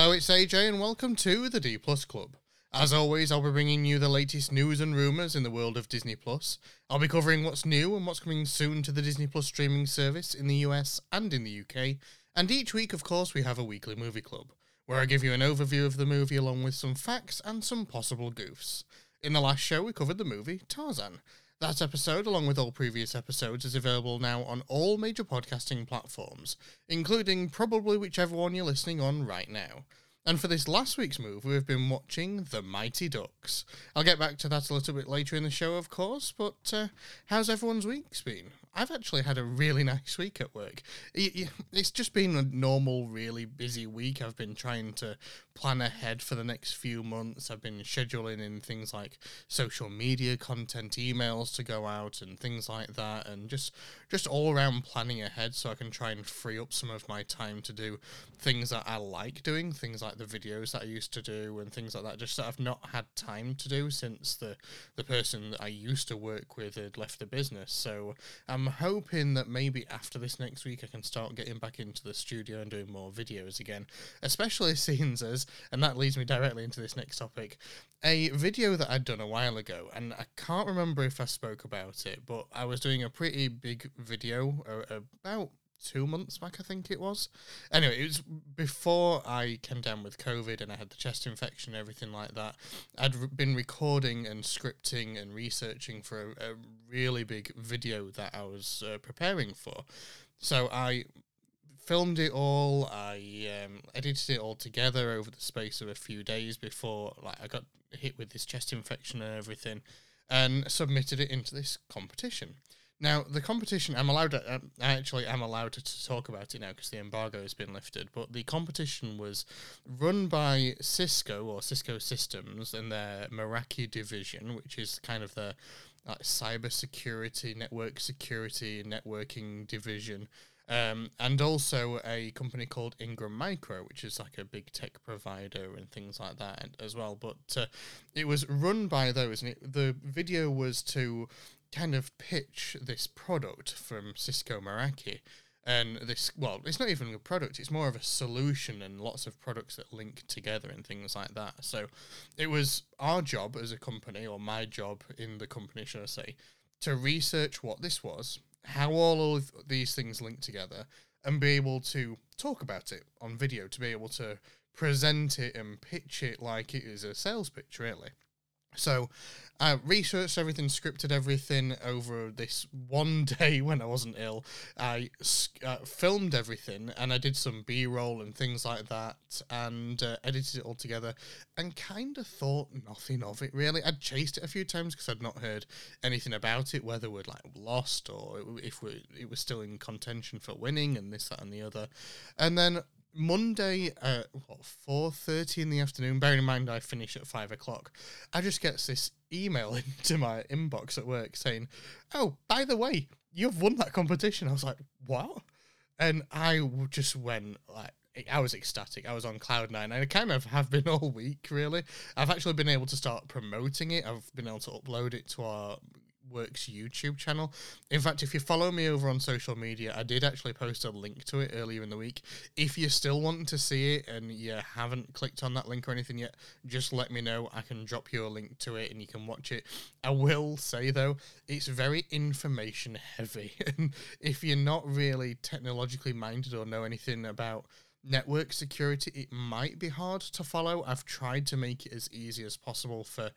Hello, it's AJ, and welcome to the D Plus Club. As always, I'll be bringing you the latest news and rumours in the world of Disney Plus. I'll be covering what's new and what's coming soon to the Disney Plus streaming service in the US and in the UK. And each week, of course, we have a weekly movie club, where I give you an overview of the movie along with some facts and some possible goofs. In the last show, we covered the movie Tarzan. That episode, along with all previous episodes, is available now on all major podcasting platforms, including probably whichever one you're listening on right now. And for this last week's move, we've been watching The Mighty Ducks. I'll get back to that a little bit later in the show, of course, but uh, how's everyone's weeks been? I've actually had a really nice week at work. It's just been a normal, really busy week. I've been trying to plan ahead for the next few months. I've been scheduling in things like social media content, emails to go out, and things like that, and just just all around planning ahead so I can try and free up some of my time to do things that I like doing, things like the videos that I used to do, and things like that. Just that I've not had time to do since the the person that I used to work with had left the business. So I'm I'm hoping that maybe after this next week I can start getting back into the studio and doing more videos again, especially scenes as, and that leads me directly into this next topic, a video that I'd done a while ago, and I can't remember if I spoke about it, but I was doing a pretty big video about two months back, I think it was. Anyway, it was before I came down with COVID and I had the chest infection and everything like that. I'd re- been recording and scripting and researching for a, a really big video that I was uh, preparing for. So I filmed it all. I um, edited it all together over the space of a few days before, like, I got hit with this chest infection and everything, and submitted it into this competition. Now, the competition, I'm allowed to, um, actually, I'm allowed to, to talk about it now because the embargo has been lifted, but the competition was run by Cisco or Cisco Systems and their Meraki division, which is kind of the like, cyber security, network security, networking division. Um, and also a company called Ingram Micro, which is like a big tech provider and things like that as well. But uh, it was run by those, and it, the video was to kind of pitch this product from Cisco Meraki. And this, well, it's not even a product, it's more of a solution and lots of products that link together and things like that. So it was our job as a company, or my job in the company, should I say, to research what this was, how all of these things link together, and be able to talk about it on video, to be able to present it and pitch it like it is a sales pitch, really. So I researched everything, scripted everything over this one day when I wasn't ill. I uh, filmed everything and I did some B roll and things like that and uh, edited it all together and kind of thought nothing of it really. I'd chased it a few times because I'd not heard anything about it, whether we'd like lost or if we, it was still in contention for winning and this, that, and the other. And then Monday at what four thirty in the afternoon. Bearing in mind I finish at five o'clock, I just gets this email into my inbox at work saying, "Oh, by the way, you've won that competition." I was like, "What?" And I just went like. I was ecstatic. I was on cloud nine. and I kind of have been all week, really. I've actually been able to start promoting it. I've been able to upload it to our Works YouTube channel. In fact, if you follow me over on social media, I did actually post a link to it earlier in the week. If you're still wanting to see it and you haven't clicked on that link or anything yet, just let me know. I can drop you a link to it and you can watch it. I will say though, it's very information heavy. and if you're not really technologically minded or know anything about network security, it might be hard to follow. I've tried to make it as easy as possible for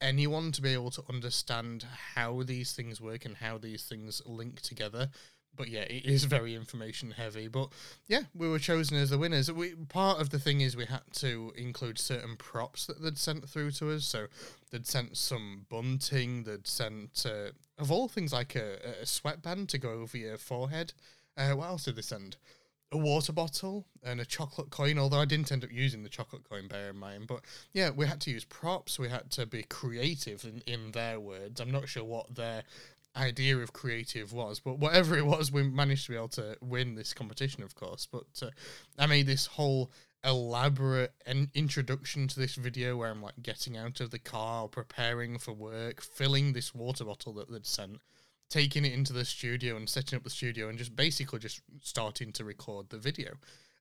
anyone to be able to understand how these things work and how these things link together. But yeah, it is very information heavy. But yeah, we were chosen as the winners. We part of the thing is we had to include certain props that they'd sent through to us. So they'd sent some bunting. They'd sent uh, of all things like a, a sweatband to go over your forehead. Uh, what else did they send? A water bottle and a chocolate coin, although I didn't end up using the chocolate coin, bear in mind. But yeah, we had to use props, we had to be creative in, in their words. I'm not sure what their idea of creative was, but whatever it was, we managed to be able to win this competition, of course. But uh, I made this whole elaborate introduction to this video where I'm like getting out of the car, preparing for work, filling this water bottle that they'd sent taking it into the studio and setting up the studio and just basically just starting to record the video.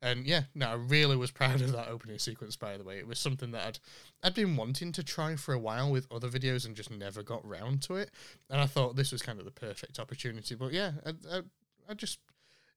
And yeah, no, I really was proud of that opening sequence. By the way, it was something that I'd I'd been wanting to try for a while with other videos and just never got round to it. And I thought this was kind of the perfect opportunity. But yeah, I, I, I just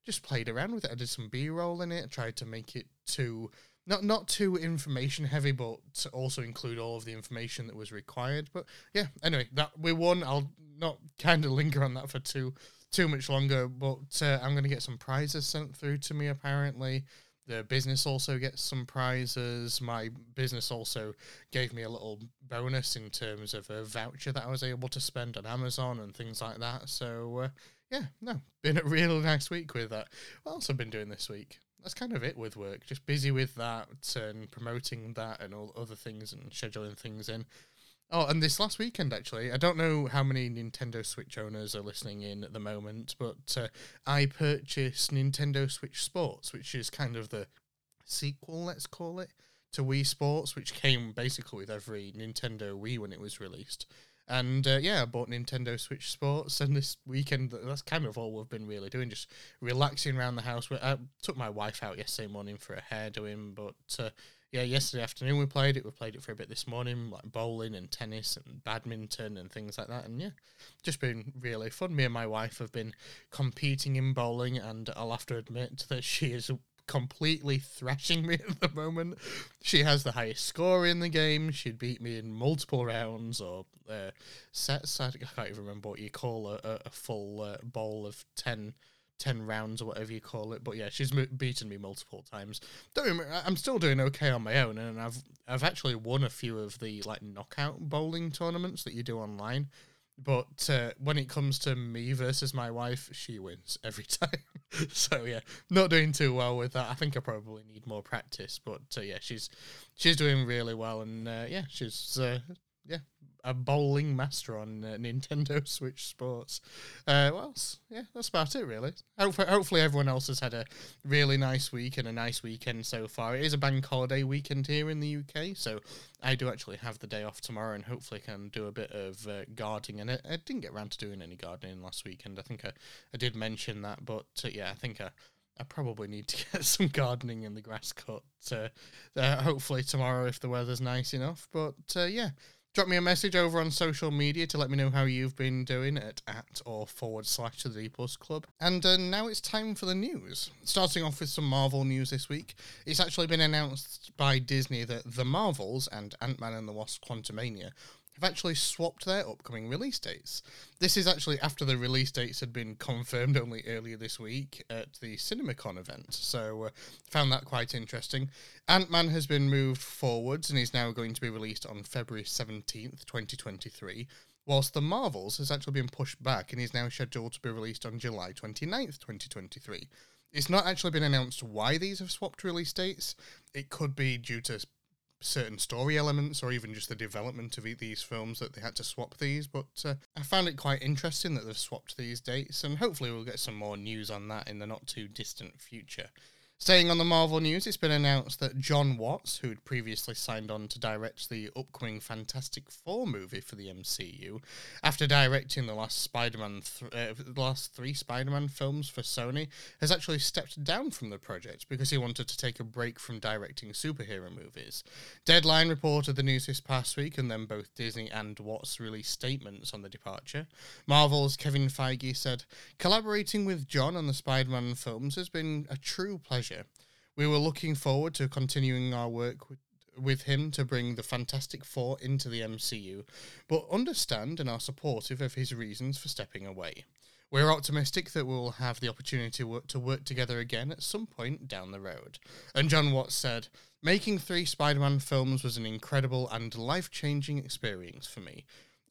just played around with it. I did some B roll in it. I tried to make it too not not too information heavy, but to also include all of the information that was required. But yeah, anyway, that we won. I'll not kind of linger on that for too too much longer, but uh, I'm to get some prizes sent through to me apparently. The business also gets some prizes. My business also gave me a little bonus in terms of a voucher that I was able to spend on Amazon and things like that. So, uh, yeah, no, been a real nice week with that. What else have been doing this week? That's kind of it with work. Just busy with that and promoting that and all other things and scheduling things in. Oh, and this last weekend, actually, I don't know how many Nintendo Switch owners are listening in at the moment, but uh, I purchased Nintendo Switch Sports, which is kind of the sequel, let's call it, to Wii Sports, which came basically with every Nintendo Wii when it was released. And uh, yeah, I bought Nintendo Switch Sports, and this weekend that's kind of all we've been really doing, just relaxing around the house. I took my wife out yesterday morning for a hair doing, but uh, yeah, yesterday afternoon we played it. We played it for a bit this morning, like bowling and tennis and badminton and things like that. And yeah, just been really fun. Me and my wife have been competing in bowling, and I'll have to admit that she is completely thrashing me at the moment. She has the highest score in the game. She'd beat me in multiple rounds or uh, sets. I can't even remember what you call a, a full uh, bowl of 10 10 rounds or whatever you call it. But yeah, she's beaten me multiple times. Don't remember, I'm still doing okay on my own, and I've I've actually won a few of the like knockout bowling tournaments that you do online. But uh, when it comes to me versus my wife, she wins every time. so yeah, not doing too well with that. I think I probably need more practice. But uh, yeah, she's she's doing really well, and uh, yeah, she's uh, yeah a bowling master on uh, Nintendo Switch Sports. Uh, what else? Yeah, that's about it, really. Hopefully, hopefully, everyone else has had a really nice week and a nice weekend so far. It is a bank holiday weekend here in the UK, so I do actually have the day off tomorrow and hopefully can do a bit of uh, gardening. And I, I, didn't get around to doing any gardening last weekend. I think I, I did mention that, but uh, yeah, I think I. I probably need to get some gardening in the grass cut. Uh, uh, hopefully tomorrow if the weather's nice enough. But yeah, drop me a message over on social media to let me know how you've been doing at at or forward slash to the D Plus Club. And uh, now it's time for the news. Starting off with some Marvel news this week. It's actually been announced by Disney that The Marvels and Ant Man and the Wasp Quantumania have actually swapped their upcoming release dates. This is actually after the release dates had been confirmed only earlier this week at the CinemaCon event, so uh, found that quite interesting. Ant Man has been moved forwards and is now going to be released on February 17th, 2023, whilst The Marvels has actually been pushed back and is now scheduled to be released on July 29th, 2023. It's not actually been announced why these have swapped release dates. It could be due to certain story elements or even just the development of these films that they had to swap these. But uh, I found it quite interesting that they've swapped these dates, and hopefully we'll get some more news on that in the not too distant future. Staying on the Marvel news, it's been announced that Jon Watts, who had previously signed on to direct the upcoming Fantastic Four movie for the MCU, after directing the last Spider-Man, th- uh, the last three Spider-Man films for Sony, has actually stepped down from the project because he wanted to take a break from directing superhero movies. Deadline reported the news this past week, and then both Disney and Watts released statements on the departure. Marvel's Kevin Feige said, "Collaborating with Jon on the Spider-Man films has been a true pleasure." We were looking forward to continuing our work with, him to bring the Fantastic Four into the MCU, but understand and are supportive of his reasons for stepping away. We're optimistic that we'll have the opportunity to work, to work together again at some point down the road. And Jon Watts said, Making three Spider Man films was an incredible and life changing experience for me.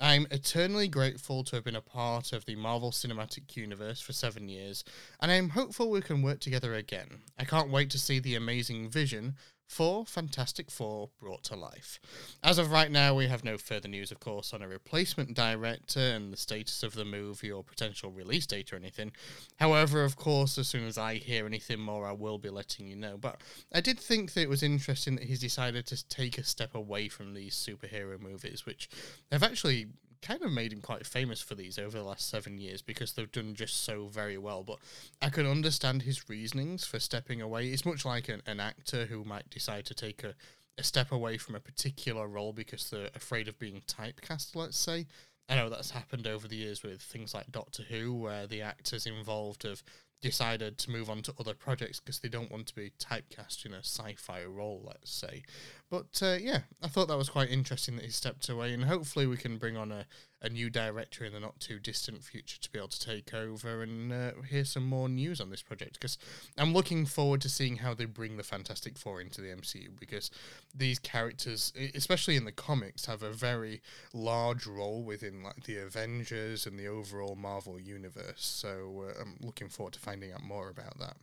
I'm eternally grateful to have been a part of the Marvel Cinematic Universe for seven years, and I'm hopeful we can work together again. I can't wait to see the amazing vision for Fantastic Four brought to life. As of right now, we have no further news, of course, on a replacement director and the status of the movie or potential release date or anything. However, of course, as soon as I hear anything more, I will be letting you know. But I did think that it was interesting that he's decided to take a step away from these superhero movies, which have actually kind of made him quite famous for these over the last seven years because they've done just so very well. But I can understand his reasonings for stepping away. It's much like an, an actor who might decide to take a, a step away from a particular role because they're afraid of being typecast, let's say. I know that's happened over the years with things like Doctor Who, where the actors involved have decided to move on to other projects because they don't want to be typecast in a sci-fi role, let's say. But uh, yeah, I thought that was quite interesting that he stepped away, and hopefully we can bring on a, a new director in the not too distant future to be able to take over and uh, hear some more news on this project. Because I'm looking forward to seeing how they bring the Fantastic Four into the MCU. Because these characters, especially in the comics, have a very large role within like the Avengers and the overall Marvel universe. So uh, I'm looking forward to finding out more about that.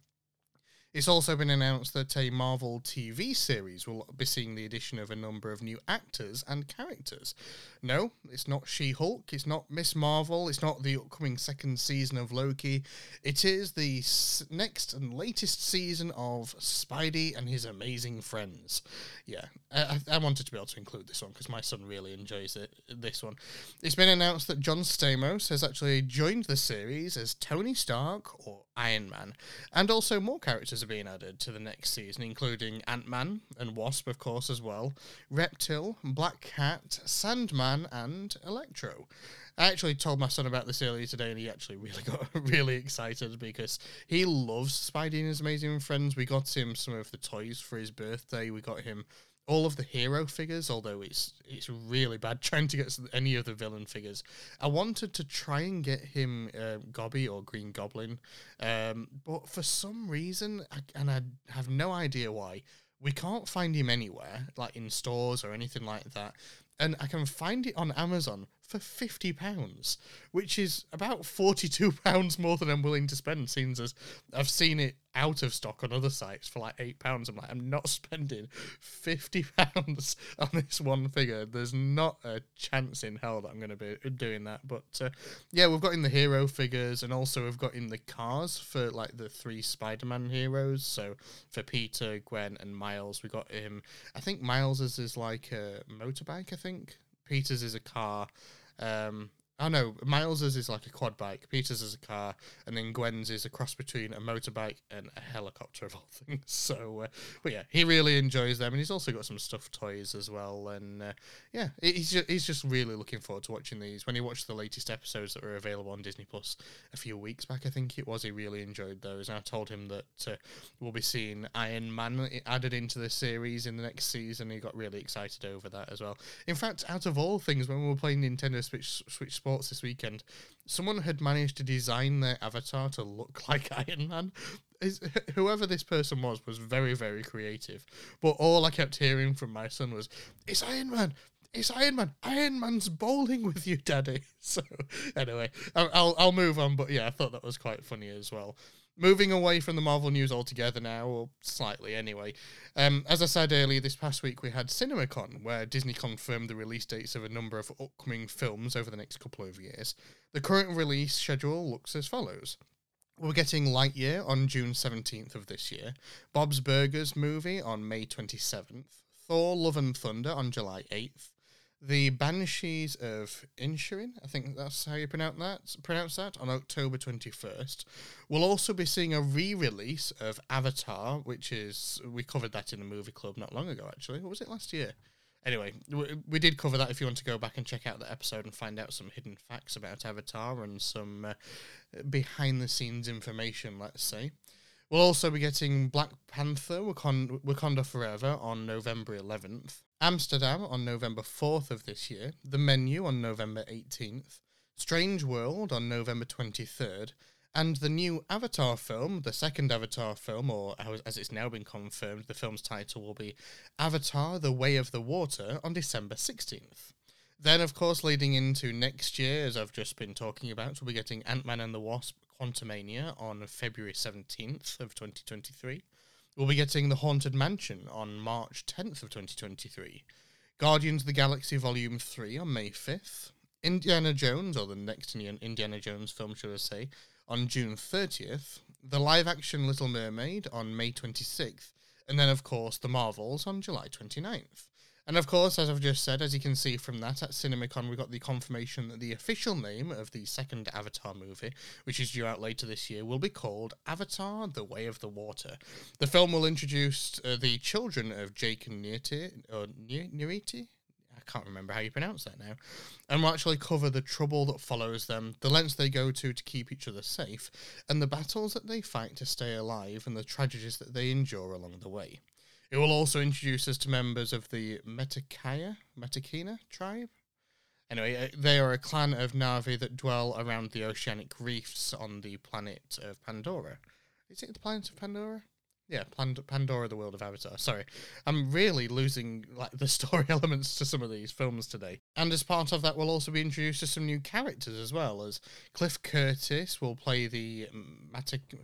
It's also been announced that a Marvel TV series will be seeing the addition of a number of new actors and characters. No, it's not She Hulk, it's not Miss Marvel, it's not the upcoming second season of Loki. It is the next and latest season of Spidey and his amazing friends. Yeah, I, I wanted to be able to include this one because my son really enjoys it. This one. It's been announced that John Stamos has actually joined the series as Tony Stark or Iron Man, and also more characters are being added to the next season, including Ant Man and Wasp, of course, as well, Reptile, Black Cat, Sandman, and Electro. I actually told my son about this earlier today, and he actually really got really excited because he loves Spidey and his amazing friends. We got him some of the toys for his birthday. We got him all of the hero figures, although it's it's really bad trying to get any of the villain figures. I wanted to try and get him uh, Gobby or Green Goblin, um, but for some reason, I, and I have no idea why, we can't find him anywhere, like in stores or anything like that. And I can find it on Amazon for fifty pounds, which is about forty-two pounds more than I'm willing to spend. Seems as I've seen it out of stock on other sites for like eight pounds. I'm like, I'm not spending fifty pounds on this one figure. There's not a chance in hell that I'm going to be doing that. But uh, yeah, we've got in the hero figures, and also we've got in the cars for like the three Spider-Man heroes. So for Peter, Gwen, and Miles, we got him. I think Miles's is like a motorbike. I think Peter's is a car. Um, Oh know Miles's is like a quad bike, Peter's is a car, and then Gwen's is a cross between a motorbike and a helicopter of all things. So, uh, but yeah, he really enjoys them, and he's also got some stuffed toys as well. And uh, yeah, he's just, he's just really looking forward to watching these. When he watched the latest episodes that were available on Disney Plus a few weeks back, I think it was, he really enjoyed those. And I told him that uh, we'll be seeing Iron Man added into the series in the next season. He got really excited over that as well. In fact, out of all things, when we were playing Nintendo Switch Switch Sports this weekend, someone had managed to design their avatar to look like Iron Man. Is, whoever this person was was very very creative. But all I kept hearing from my son was, "It's Iron Man." It's Iron Man. Iron Man's bowling with you, Daddy. So, anyway, I'll I'll move on. But yeah, I thought that was quite funny as well. Moving away from the Marvel news altogether now, or slightly anyway. Um, as I said earlier, this past week we had CinemaCon, where Disney confirmed the release dates of a number of upcoming films over the next couple of years. The current release schedule looks as follows. We're getting Lightyear on June 17th of this year, Bob's Burgers movie on May 27th, Thor Love and Thunder on July 8th, the Banshees of Inisherin, I think that's how you pronounce that, pronounce that, on October 21st. We'll also be seeing a re-release of Avatar, which is, we covered that in the movie club not long ago, actually. What was it, last year? Anyway, we, did cover that if you want to go back and check out the episode and find out some hidden facts about Avatar and some uh, behind-the-scenes information, let's say. We'll also be getting Black Panther Wakanda Forever on November 11th, Amsterdam on November 4th of this year, The Menu on November 18th, Strange World on November 23rd, and the new Avatar film, the second Avatar film, or as it's now been confirmed, the film's title will be Avatar The Way of the Water on December 16th. Then, of course, leading into next year, as I've just been talking about, we'll be getting Ant Man and the Wasp Quantumania on February 17th of 2023. We'll be getting The Haunted Mansion on March 10th of 2023. Guardians of the Galaxy Volume 3 on May 5th. Indiana Jones, or the next Indiana Jones film, should I say, on June 30th. The live action Little Mermaid on May 26th. And then, of course, The Marvels on July 29th. And of course, as I've just said, as you can see from that at CinemaCon, we got the confirmation that the official name of the second Avatar movie, which is due out later this year, will be called Avatar: The Way of the Water. The film will introduce uh, the children of Jake and Nirti, or Niriti. I can't remember how you pronounce that now, and will actually cover the trouble that follows them, the lengths they go to to keep each other safe, and the battles that they fight to stay alive, and the tragedies that they endure along the way. It will also introduce us to members of the Metakaya, Metakina tribe. Anyway, uh, they are a clan of Na'vi that dwell around the oceanic reefs on the planet of Pandora. Is it the planet of Pandora? Yeah, Pand- Pandora, the world of Avatar. Sorry, I'm really losing like the story elements to some of these films today. And as part of that, we'll also be introduced to some new characters as well. As Cliff Curtis will play the Matak-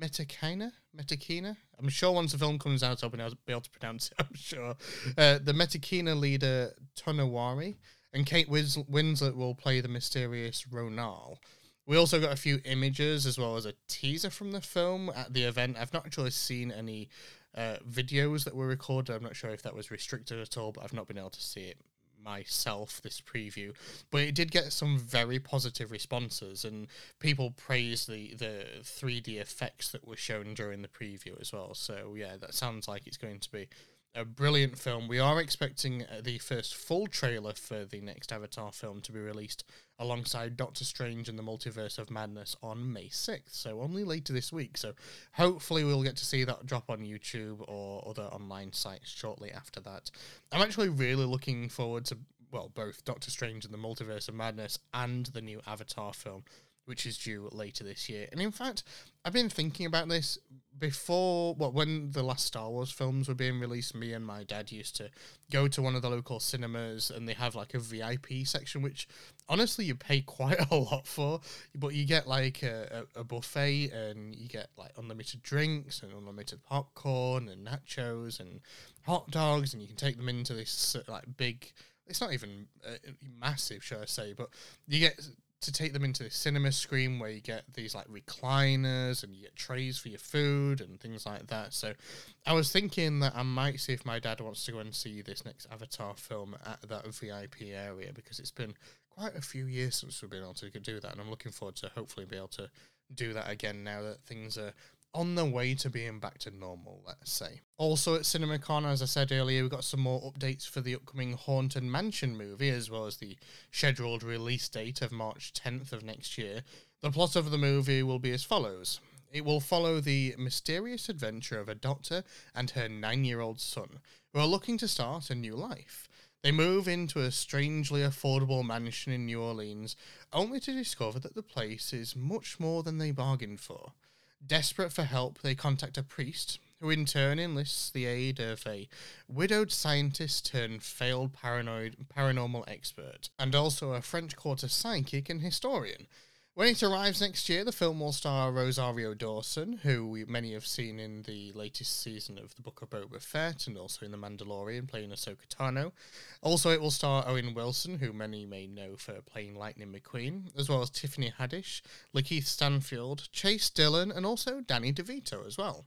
Metakina? Metakina? I'm sure once the film comes out, I'll be able to pronounce it, I'm sure. Uh, the Metakina leader, Tonowari, and Kate Wins- Winslet will play the mysterious Ronal. We also got a few images as well as a teaser from the film at the event. I've not actually seen any uh, videos that were recorded. I'm not sure if that was restricted at all, but I've not been able to see it myself this preview, but it did get some very positive responses, and people praised the the 3D effects that were shown during the preview as well. So yeah, that sounds like it's going to be a brilliant film. We are expecting uh, the first full trailer for the next Avatar film to be released alongside Doctor Strange and the Multiverse of Madness on May 6th, so only later this week. So hopefully we'll get to see that drop on YouTube or other online sites shortly after that. I'm actually really looking forward to well, both Doctor Strange and the Multiverse of Madness and the new Avatar film which is due later this year. And in fact, I've been thinking about this before. Well, when the last Star Wars films were being released, me and my dad used to go to one of the local cinemas, and they have like a VIP section, which honestly you pay quite a lot for, but you get like a, a, buffet, and you get like unlimited drinks and unlimited popcorn and nachos and hot dogs, and you can take them into this like big it's not even uh, massive, shall I say, but you get to take them into the cinema screen where you get these like recliners and you get trays for your food and things like that. So I was thinking that I might see if my dad wants to go and see this next Avatar film at that VIP area because it's been quite a few years since we've been able to do that and I'm looking forward to hopefully be able to do that again now that things are on the way to being back to normal, let's say. Also at CinemaCon, as I said earlier, we got some more updates for the upcoming Haunted Mansion movie, as well as the scheduled release date of March 10th of next year. The plot of the movie will be as follows. It will follow the mysterious adventure of a doctor and her nine year old son, who are looking to start a new life. They move into a strangely affordable mansion in New Orleans, only to discover that the place is much more than they bargained for. Desperate for help, they contact a priest, who in turn enlists the aid of a widowed scientist turned failed paranoid paranormal expert, and also a French Quarter psychic and historian, when it arrives next year, the film will star Rosario Dawson, who we, many have seen in the latest season of The Book of Boba Fett and also in The Mandalorian playing Ahsoka Tano. Also, it will star Owen Wilson, who many may know for playing Lightning McQueen, as well as Tiffany Haddish, LaKeith Stanfield, Chase Dillon, and also Danny DeVito as well.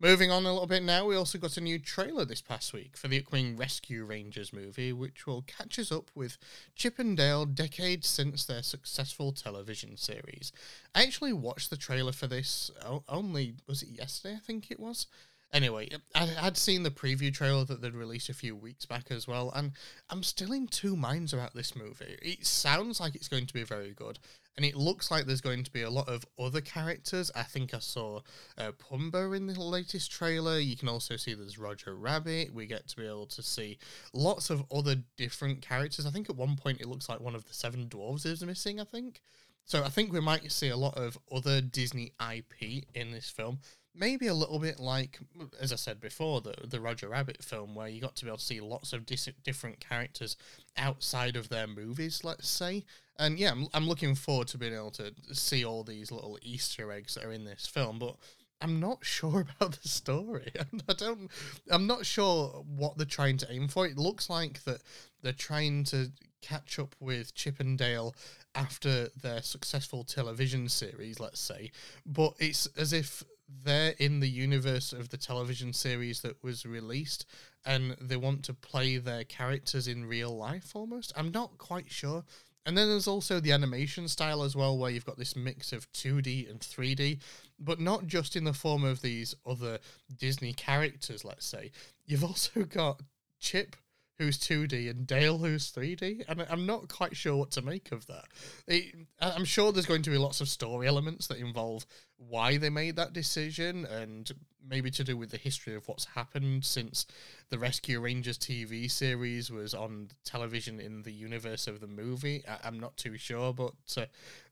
Moving on a little bit now, we also got a new trailer this past week for the upcoming Rescue Rangers movie, which will catch us up with Chip and Dale decades since their successful television series. I actually watched the trailer for this only, was it yesterday? I think it was. Anyway, I had seen the preview trailer that they'd released a few weeks back as well, and I'm still in two minds about this movie. It sounds like it's going to be very good, and it looks like there's going to be a lot of other characters. I think I saw uh, Pumbaa in the latest trailer. You can also see there's Roger Rabbit. We get to be able to see lots of other different characters. I think at one point it looks like one of the seven dwarves is missing, I think. So I think we might see a lot of other Disney IP in this film maybe a little bit like, as I said before, the the Roger Rabbit film, where you got to be able to see lots of dis- different characters outside of their movies, let's say. And yeah, I'm, I'm looking forward to being able to see all these little Easter eggs that are in this film, but. I'm not sure about the story. I don't. I'm not sure what they're trying to aim for. It looks like that they're trying to catch up with Chip and Dale after their successful television series, let's say. But it's as if they're in the universe of the television series that was released and they want to play their characters in real life almost. I'm not quite sure. And then there's also the animation style as well, where you've got this mix of 2D and 3D, but not just in the form of these other Disney characters, let's say. You've also got Chip who's 2D and Dale who's 3D, and I'm not quite sure what to make of that. It, I'm sure there's going to be lots of story elements that involve why they made that decision and maybe to do with the history of what's happened since the Rescue Rangers TV series was on television in the universe of the movie. I, am not too sure, but uh,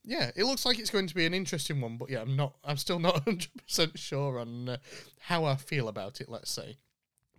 yeah, it looks like it's going to be an interesting one. But yeah, I'm not. I'm still not 100 percent sure on uh, how I feel about it. Let's say.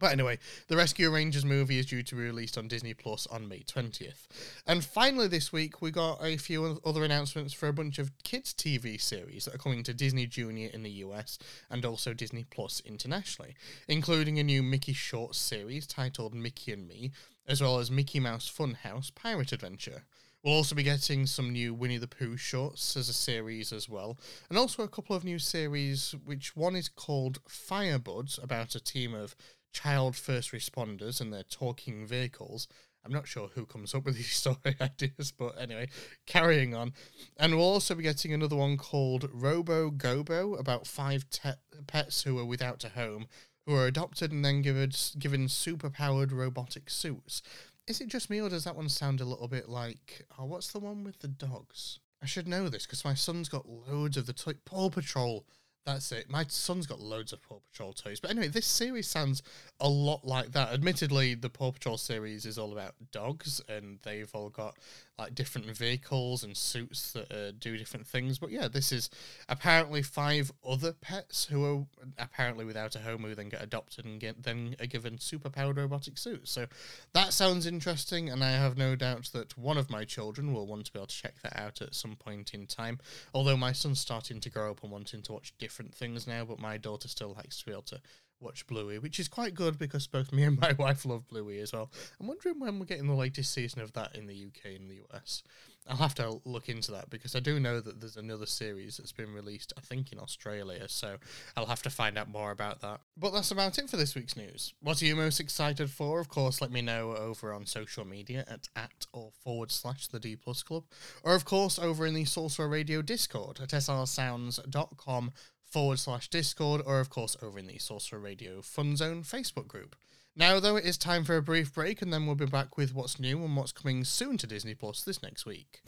But anyway, the Rescue Rangers movie is due to be released on Disney Plus on May 20th. And finally, this week, we got a few other announcements for a bunch of kids' TV series that are coming to Disney Junior in the US and also Disney Plus internationally, including a new Mickey Short series titled Mickey and Me, as well as Mickey Mouse Funhouse Pirate Adventure. We'll also be getting some new Winnie the Pooh shorts as a series as well, and also a couple of new series, which one is called Firebuds, about a team of child first responders and their talking vehicles. I'm not sure who comes up with these story ideas, but anyway, carrying on. And we'll also be getting another one called Robo Gobo about five te- pets who are without a home, who are adopted and then given, given super-powered robotic suits. Is it just me, or does that one sound a little bit like, oh, what's the one with the dogs? I should know this because my son's got loads of the toy Paw Patrol that's it. My son's got loads of Paw Patrol toys. But anyway, this series sounds a lot like that. Admittedly, the Paw Patrol series is all about dogs, and they've all got like different vehicles and suits that uh, do different things. But yeah, this is apparently five other pets who are apparently without a home who then get adopted and get then are given superpowered robotic suits. So that sounds interesting, and I have no doubt that one of my children will want to be able to check that out at some point in time. Although my son's starting to grow up and wanting to watch different things now, but my daughter still likes to be able to watch Bluey, which is quite good because both me and my wife love Bluey as well. I'm wondering when we're getting the latest season of that in the UK and the US. I'll have to look into that because I do know that there's another series that's been released, I think, in Australia, so I'll have to find out more about that. But that's about it for this week's news. What are you most excited for? Of course, let me know over on social media at at or forward slash the D Plus Club, or of course over in the Sorcerer Radio Discord at srsounds.com forward slash Discord, or of course over in the Sorcerer Radio Fun Zone Facebook group. Now, though, it is time for a brief break, and then we'll be back with what's new and what's coming soon to Disney Plus this next week.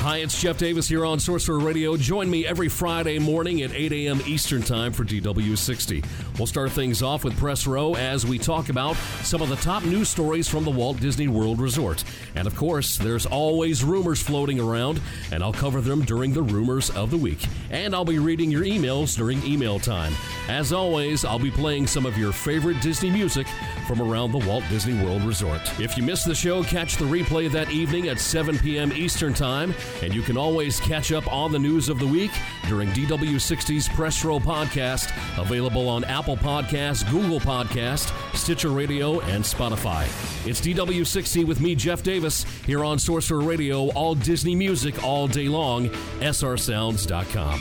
Hi, it's Jeff Davis here on Sorcerer Radio. Join me every Friday morning at 8 a.m. Eastern Time for DW60. We'll start things off with Press Row as we talk about some of the top news stories from the Walt Disney World Resort. And of course, there's always rumors floating around, and I'll cover them during the Rumors of the Week. And I'll be reading your emails during email time. As always, I'll be playing some of your favorite Disney music from around the Walt Disney World Resort. If you missed the show, catch the replay that evening at 7 p.m. Eastern Time. And you can always catch up on the news of the week during DW60's Press Row podcast, available on Apple Podcasts, Google Podcast, Stitcher Radio, and Spotify. It's DW60 with me, Jeff Davis, here on Sorcerer Radio, all Disney music all day long, srsounds.com.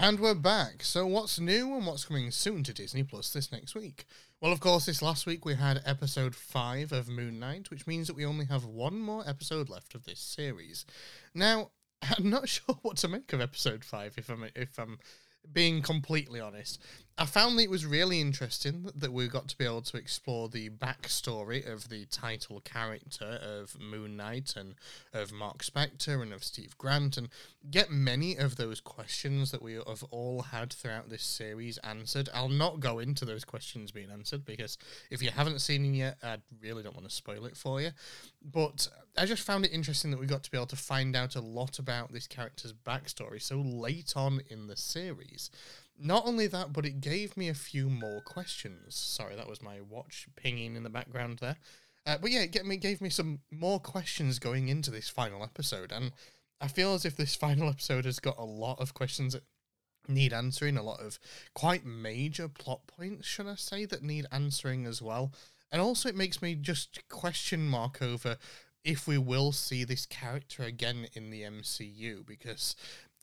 And we're back. So, what's new and what's coming soon to Disney Plus this next week? Well, of course, this last week we had episode 5 of Moon Knight, which means that we only have one more episode left of this series. Now, I'm not sure what to make of episode 5 if I'm if I'm being completely honest. I found that it was really interesting that we got to be able to explore the backstory of the title character of Moon Knight and of Mark Spector and of Steve Grant and get many of those questions that we have all had throughout this series answered. I'll not go into those questions being answered because if you haven't seen it yet, I really don't want to spoil it for you. But I just found it interesting that we got to be able to find out a lot about this character's backstory so late on in the series. Not only that, but it gave me a few more questions. Sorry, that was my watch pinging in the background there. Uh, but yeah, it me, gave me some more questions going into this final episode. And I feel as if this final episode has got a lot of questions that need answering, a lot of quite major plot points, should I say, that need answering as well. And also, it makes me just question mark over if we will see this character again in the MCU because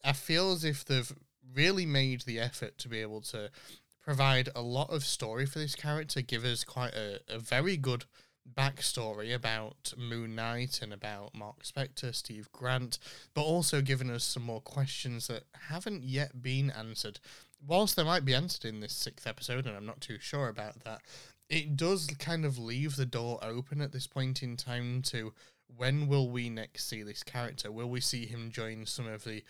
I feel as if they've really made the effort to be able to provide a lot of story for this character, give us quite a, a very good backstory about Moon Knight and about Mark Spector, Steve Grant, but also given us some more questions that haven't yet been answered. Whilst they might be answered in this sixth episode, and I'm not too sure about that, it does kind of leave the door open at this point in time to when will we next see this character? Will we see him join some of the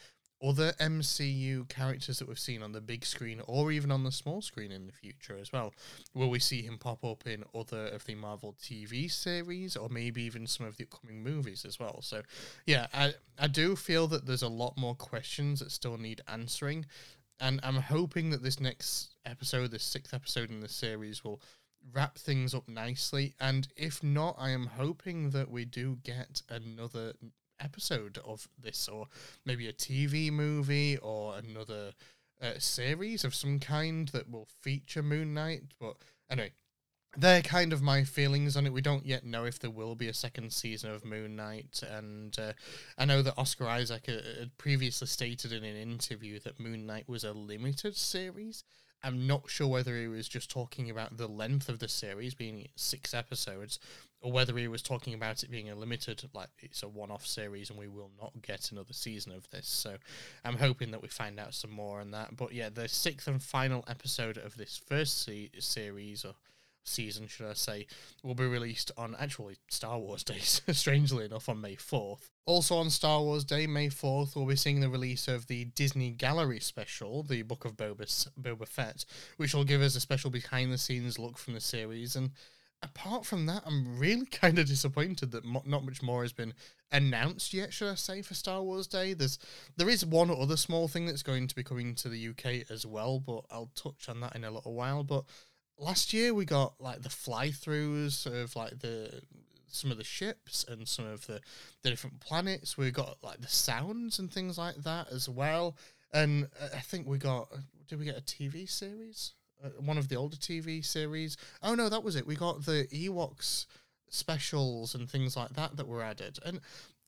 other MCU characters that we've seen on the big screen or even on the small screen in the future as well. Will we see him pop up in other of the Marvel TV series or maybe even some of the upcoming movies as well? So, yeah, I, I do feel that there's a lot more questions that still need answering. And I'm hoping that this next episode, this sixth episode in the series, will wrap things up nicely. And if not, I am hoping that we do get another episode of this, or maybe a TV movie or another uh, series of some kind that will feature Moon Knight. But anyway, they're kind of my feelings on it. We don't yet know if there will be a second season of Moon Knight, and uh, I know that Oscar Isaac uh, had previously stated in an interview that Moon Knight was a limited series. I'm not sure whether he was just talking about the length of the series being six episodes, or whether he was talking about it being a limited, like it's a one-off series, and we will not get another season of this. So, I'm hoping that we find out some more on that. But yeah, the sixth and final episode of this first se- series, or season, should I say, will be released on actually Star Wars Day, strangely enough, on May 4th. Also on Star Wars Day, May 4th, we'll be seeing the release of the Disney Gallery special, The Book of Boba, Boba Fett, which will give us a special behind the scenes look from the series. And apart from that, I'm really kind of disappointed that mo- not much more has been announced yet. Should I say for Star Wars Day? There's there is one other small thing that's going to be coming to the UK as well, but I'll touch on that in a little while. But last year we got like the fly throughs of like the some of the ships and some of the, the different planets. We got like the sounds and things like that as well. And uh, I think we got did we get a TV series? Uh, one of the older TV series. Oh no, that was it. We got the Ewoks specials and things like that that were added. And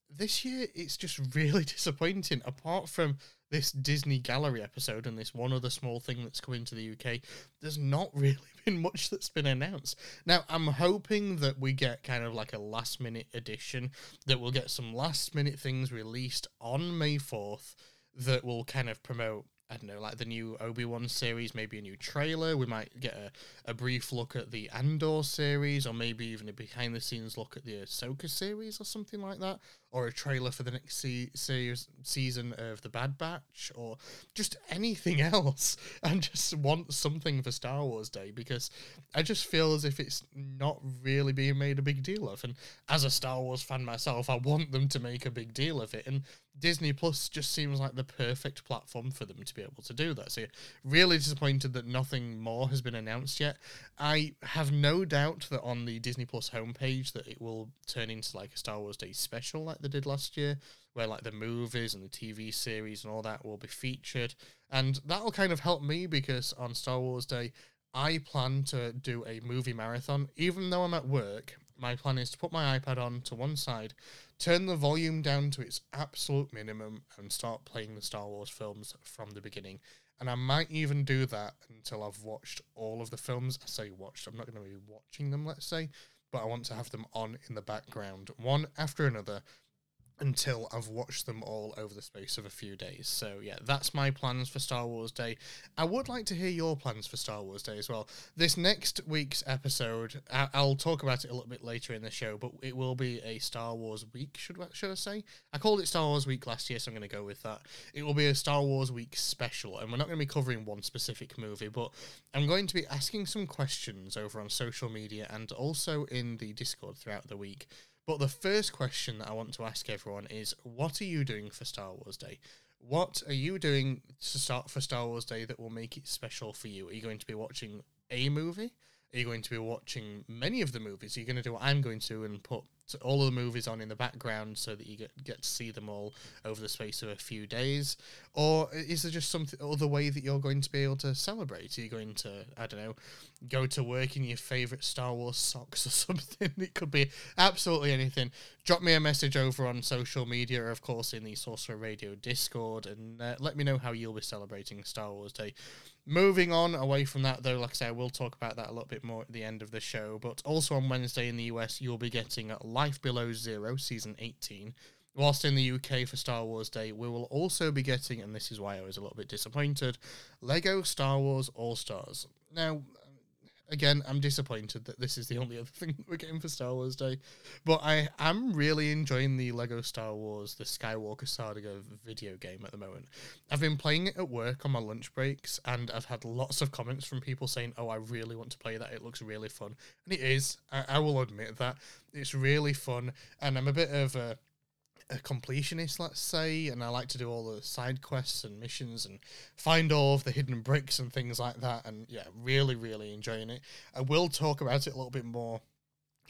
this year it's just really disappointing. Apart from this Disney Gallery episode and this one other small thing that's coming to the UK, there's not really been much that's been announced. Now, I'm hoping that we get kind of like a last minute edition, that we'll get some last minute things released on May 4th that will kind of promote I don't know, like the new Obi Wan series, maybe a new trailer. We might get a, a brief look at the Andor series, or maybe even a behind the scenes look at the Ahsoka series, or something like that, or a trailer for the next se- series season of the Bad Batch, or just anything else. And just want something for Star Wars Day because I just feel as if it's not really being made a big deal of. And as a Star Wars fan myself, I want them to make a big deal of it. And Disney Plus just seems like the perfect platform for them to be able to do that. So, really disappointed that nothing more has been announced yet. I have no doubt that on the Disney Plus homepage that it will turn into like a Star Wars Day special like they did last year, where like the movies and the TV series and all that will be featured, and that'll kind of help me because on Star Wars Day. I plan to do a movie marathon, even though I'm at work. My plan is to put my iPad on to one side, turn the volume down to its absolute minimum and start playing the Star Wars films from the beginning. And I might even do that until I've watched all of the films. I say watched, I'm not going to be watching them, let's say, but I want to have them on in the background, one after another, until I've watched them all over the space of a few days. So yeah, that's my plans for Star Wars Day. I would like to hear your plans for Star Wars Day as well. This next week's episode, I- I'll talk about it a little bit later in the show, but it will be a Star Wars week. Should should I say? I called it Star Wars Week last year, so I'm going to go with that. It will be a Star Wars Week special, and we're not going to be covering one specific movie, but I'm going to be asking some questions over on social media and also in the Discord throughout the week. But the first question that I want to ask everyone is what are you doing for Star Wars Day? What are you doing to start for Star Wars Day that will make it special for you? Are you going to be watching a movie? Are you going to be watching many of the movies? Are you going to do what I'm going to and put all of the movies on in the background so that you get, get to see them all over the space of a few days? Or is there just some other way that you're going to be able to celebrate? Are you going to, I don't know, go to work in your favourite Star Wars socks or something? It could be absolutely anything. Drop me a message over on social media, of course, in the Sorcerer Radio Discord, and uh, let me know how you'll be celebrating Star Wars Day. Moving on away from that, though, like I say, we'll talk about that a little bit more at the end of the show. But also on Wednesday in the US, you'll be getting Life Below Zero, Season 18. Whilst in the UK for Star Wars Day, we will also be getting, and this is why I was a little bit disappointed, Lego Star Wars All Stars. Now, again, I'm disappointed that this is the only other thing we're getting for Star Wars Day. But I am really enjoying the Lego Star Wars, the Skywalker Saga video game at the moment. I've been playing it at work on my lunch breaks, and I've had lots of comments from people saying, Oh, I really want to play that. It looks really fun. And it is. I, I will admit that. It's really fun. And I'm a bit of a a completionist, let's say, and I like to do all the side quests and missions and find all of the hidden bricks and things like that. And yeah, really, really enjoying it. I will talk about it a little bit more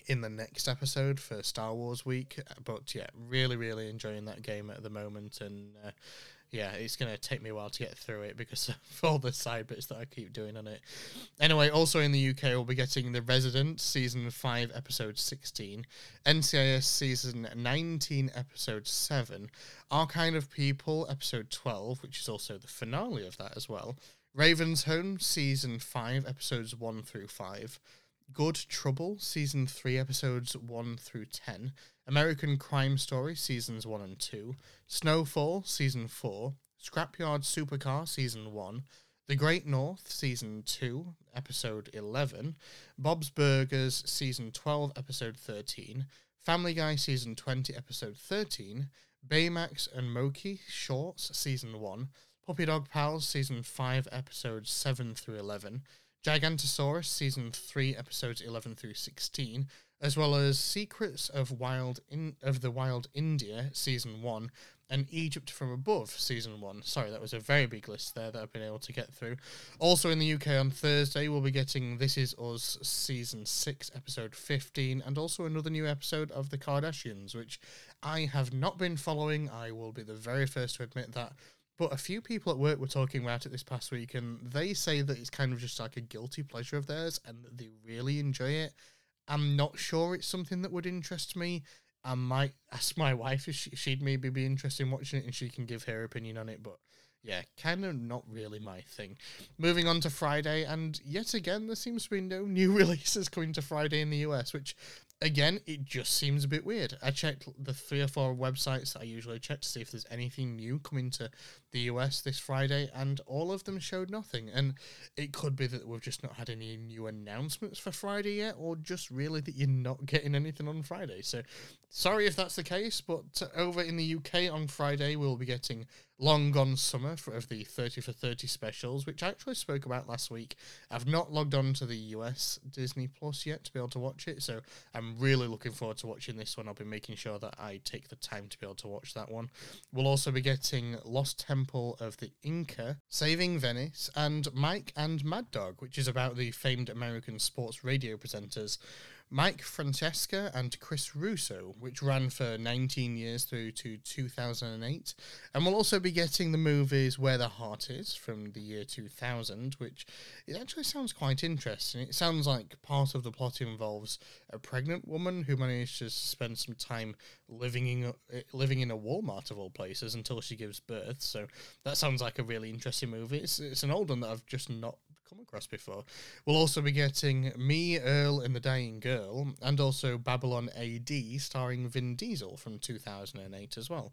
in the next episode for Star Wars Week, but yeah, really, really enjoying that game at the moment. And uh, yeah, it's to take me a while to get through it because of all the side bits that I keep doing on it. Anyway, also in the UK, we'll be getting The Resident Season 5, Episode 16, NCIS Season 19, Episode 7, Our Kind of People, Episode 12, which is also the finale of that as well, Raven's Home Season 5, Episodes 1 through 5, Good Trouble Season 3, Episodes 1 through 10, American Crime Story Seasons 1 and 2, Snowfall Season 4, Scrapyard Supercar Season 1, The Great North Season 2, Episode 11, Bob's Burgers Season 12, Episode 13, Family Guy Season 20, Episode 13, Baymax and Moki Shorts Season 1, Puppy Dog Pals Season 5, Episodes 7 through 11, Gigantosaurus Season 3, Episodes 11 through 16, as well as Secrets of Wild in of the Wild India season 1 and Egypt from Above season 1. Sorry, that was a very big list there that I've been able to get through. Also in the UK on Thursday, we'll be getting This Is Us season 6 episode 15 and also another new episode of The Kardashians which I have not been following. I will be the very first to admit that. But a few people at work were talking about it this past week, and they say that it's kind of just like a guilty pleasure of theirs, and they really enjoy it. I'm not sure it's something that would interest me. I might ask my wife if she, she'd maybe be interested in watching it and she can give her opinion on it, but yeah, kind of not really my thing. Moving on to Friday, and yet again, there seems to be no new releases coming to Friday in the US, which again, it just seems a bit weird. I checked the three or four websites I usually check to see if there's anything new coming to the US this Friday, and all of them showed nothing. And it could be that we've just not had any new announcements for Friday yet, or just really that you're not getting anything on Friday. So, sorry if that's the case, but over in the UK on Friday, we'll be getting Long Gone Summer of the 30 for 30 specials, which I actually spoke about last week. I've not logged on to the US Disney Plus yet to be able to watch it, so I'm really looking forward to watching this one. I'll be making sure that I take the time to be able to watch that one. We'll also be getting Lost Temple of the Inca, Saving Venice, and Mike and Mad Dog, which is about the famed American sports radio presenters Mike Francesca and Chris Russo, which ran for 19 years through to 2008. And we'll also be getting the movies Where the Heart Is from the year 2000, which it actually sounds quite interesting. It sounds like part of the plot involves a pregnant woman who manages to spend some time living in a, living in a Walmart of all places until she gives birth. So that sounds like a really interesting movie. It's, it's an old one that I've just not come across before. We'll also be getting Me, Earl, and the Dying Girl, and also Babylon AD, starring Vin Diesel from 2008 as well.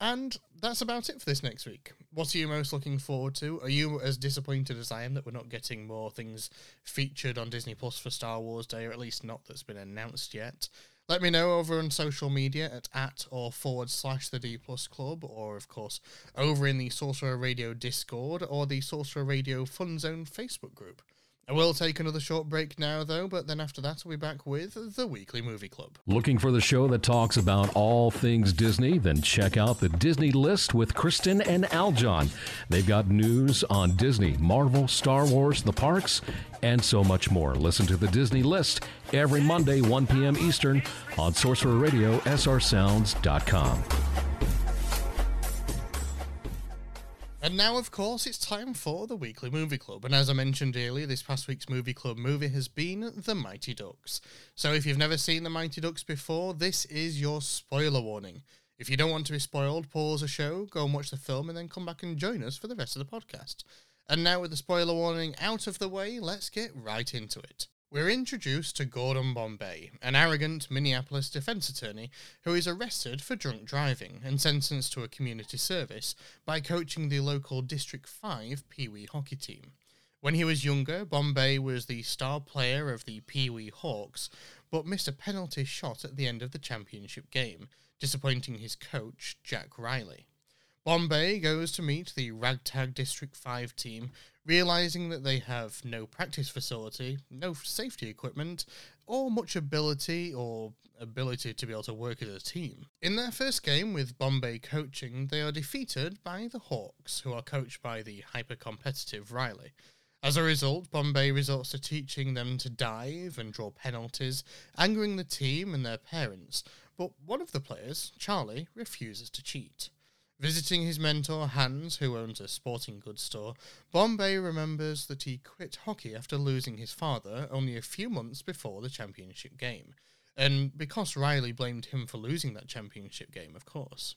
And that's about it for this next week. What are you most looking forward to? Are you as disappointed as I am that we're not getting more things featured on Disney Plus for Star Wars Day, or at least not that's been announced yet? Let me know over on social media at at or forward slash the D plus club, or of course over in the Sorcerer Radio Discord or the Sorcerer Radio Fun Zone Facebook group. I will take another short break now, though, but then after that, we'll be back with the Weekly Movie Club. Looking for the show that talks about all things Disney? Then check out the Disney List with Kristen and Aljon. They've got news on Disney, Marvel, Star Wars, the parks, and so much more. Listen to the Disney List every Monday, 1 p.m. Eastern on Sorcerer Radio, srsounds.com. And now, of course, it's time for the Weekly Movie Club. And as I mentioned earlier, this past week's Movie Club movie has been The Mighty Ducks. So if you've never seen The Mighty Ducks before, this is your spoiler warning. If you don't want to be spoiled, pause the show, go and watch the film, and then come back and join us for the rest of the podcast. And now, with the spoiler warning out of the way, let's get right into it. We're introduced to Gordon Bombay, an arrogant Minneapolis defense attorney who is arrested for drunk driving and sentenced to a community service by coaching the local District 5 Pee Wee hockey team. When he was younger, Bombay was the star player of the Pee Wee Hawks, but missed a penalty shot at the end of the championship game, disappointing his coach, Jack Riley. Bombay goes to meet the ragtag District 5 team, realizing that they have no practice facility, no safety equipment, or much ability or ability to be able to work as a team. In their first game with Bombay coaching, they are defeated by the Hawks, who are coached by the hyper competitive Riley. As a result, Bombay resorts to teaching them to dive and draw penalties, angering the team and their parents. But one of the players, Charlie, refuses to cheat. Visiting his mentor, Hans, who owns a sporting goods store, Bombay remembers that he quit hockey after losing his father only a few months before the championship game. And because Riley blamed him for losing that championship game, of course.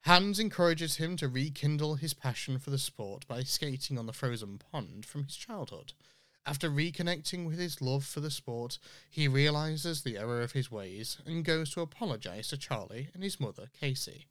Hans encourages him to rekindle his passion for the sport by skating on the frozen pond from his childhood. After reconnecting with his love for the sport, he realizes the error of his ways and goes to apologize to Charlie and his mother, Casey.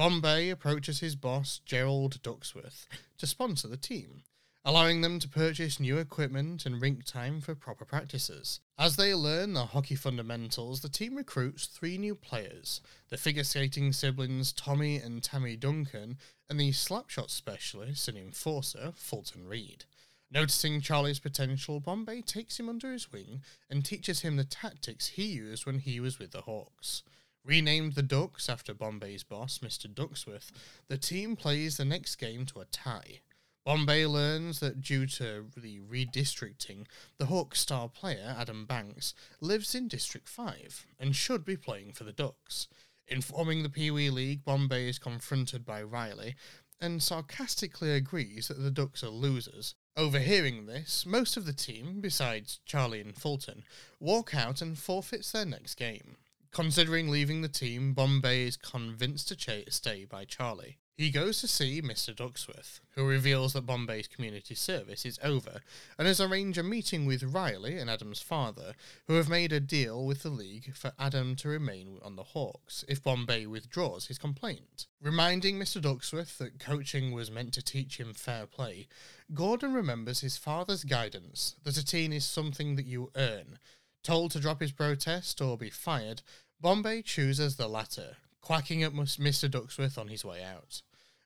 Bombay approaches his boss, Gerald Ducksworth, to sponsor the team, allowing them to purchase new equipment and rink time for proper practices. As they learn the hockey fundamentals, the team recruits three new players the figure skating siblings Tommy and Tammy Duncan, and the slapshot specialist and enforcer Fulton Reed. Noticing Charlie's potential, Bombay takes him under his wing and teaches him the tactics he used when he was with the Hawks. Renamed the Ducks after Bombay's boss, Mr. Ducksworth, the team plays the next game to a tie. Bombay learns that due to the redistricting, the Hawks star player, Adam Banks, lives in District 5 and should be playing for the Ducks. Informing the Pee Wee League, Bombay is confronted by Riley and sarcastically agrees that the Ducks are losers. Overhearing this, most of the team, besides Charlie and Fulton, walk out and forfeits their next game. Considering leaving the team, Bombay is convinced to ch- stay by Charlie. He goes to see Mr. Ducksworth, who reveals that Bombay's community service is over and has arranged a meeting with Riley and Adam's father, who have made a deal with the league for Adam to remain on the Hawks if Bombay withdraws his complaint. Reminding Mr. Ducksworth that coaching was meant to teach him fair play, Gordon remembers his father's guidance that a teen is something that you earn Told to drop his protest or be fired, Bombay chooses the latter, quacking at Mr. Ducksworth on his way out.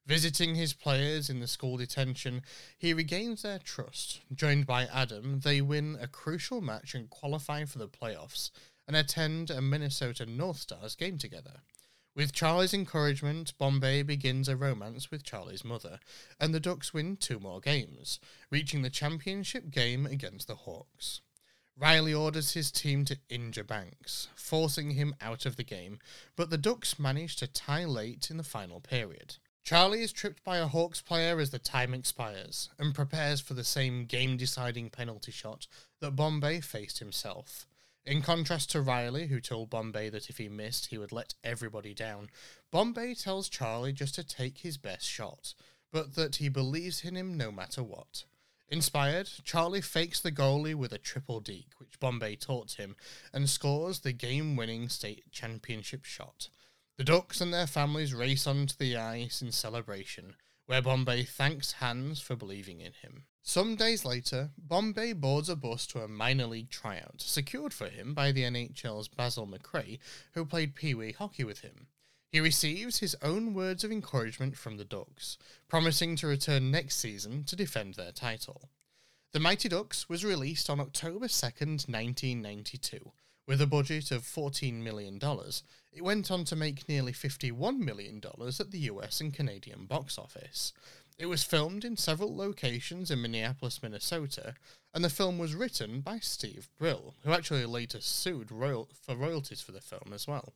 Visiting his players in the school detention, he regains their trust. Joined by Adam, they win a crucial match and qualify for the playoffs and attend a Minnesota North Stars game together. With Charlie's encouragement, Bombay begins a romance with Charlie's mother, and the Ducks win two more games, reaching the championship game against the Hawks. Riley orders his team to injure Banks, forcing him out of the game, but the Ducks manage to tie late in the final period. Charlie is tripped by a Hawks player as the time expires and prepares for the same game deciding penalty shot that Bombay faced himself. In contrast to Riley, who told Bombay that if he missed, he would let everybody down, Bombay tells Charlie just to take his best shot, but that he believes in him no matter what. Inspired, Charlie fakes the goalie with a triple deke, which Bombay taught him, and scores the game winning state championship shot. The Ducks and their families race onto the ice in celebration, where Bombay thanks Hans for believing in him. Some days later, Bombay boards a bus to a minor league tryout, secured for him by the NHL's Basil McRae, who played Pee Wee hockey with him. He receives his own words of encouragement from the Ducks, promising to return next season to defend their title. The Mighty Ducks was released on October 2nd, 1992, with a budget of $14 million. It went on to make nearly $51 million at the US and Canadian box office. It was filmed in several locations in Minneapolis, Minnesota, and the film was written by Steve Brill, who actually later sued royal- for royalties for the film as well.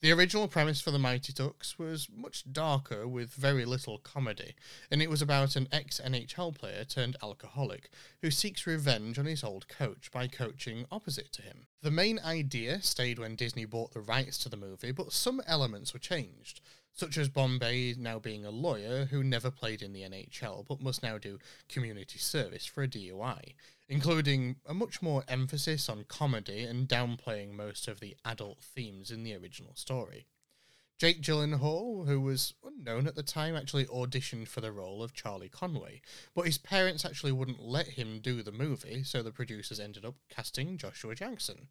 The original premise for The Mighty Ducks was much darker with very little comedy, and it was about an ex NHL player turned alcoholic who seeks revenge on his old coach by coaching opposite to him. The main idea stayed when Disney bought the rights to the movie, but some elements were changed such as Bombay now being a lawyer who never played in the NHL but must now do community service for a DUI, including a much more emphasis on comedy and downplaying most of the adult themes in the original story. Jake Gyllenhaal, who was unknown at the time, actually auditioned for the role of Charlie Conway, but his parents actually wouldn't let him do the movie, so the producers ended up casting Joshua Jackson.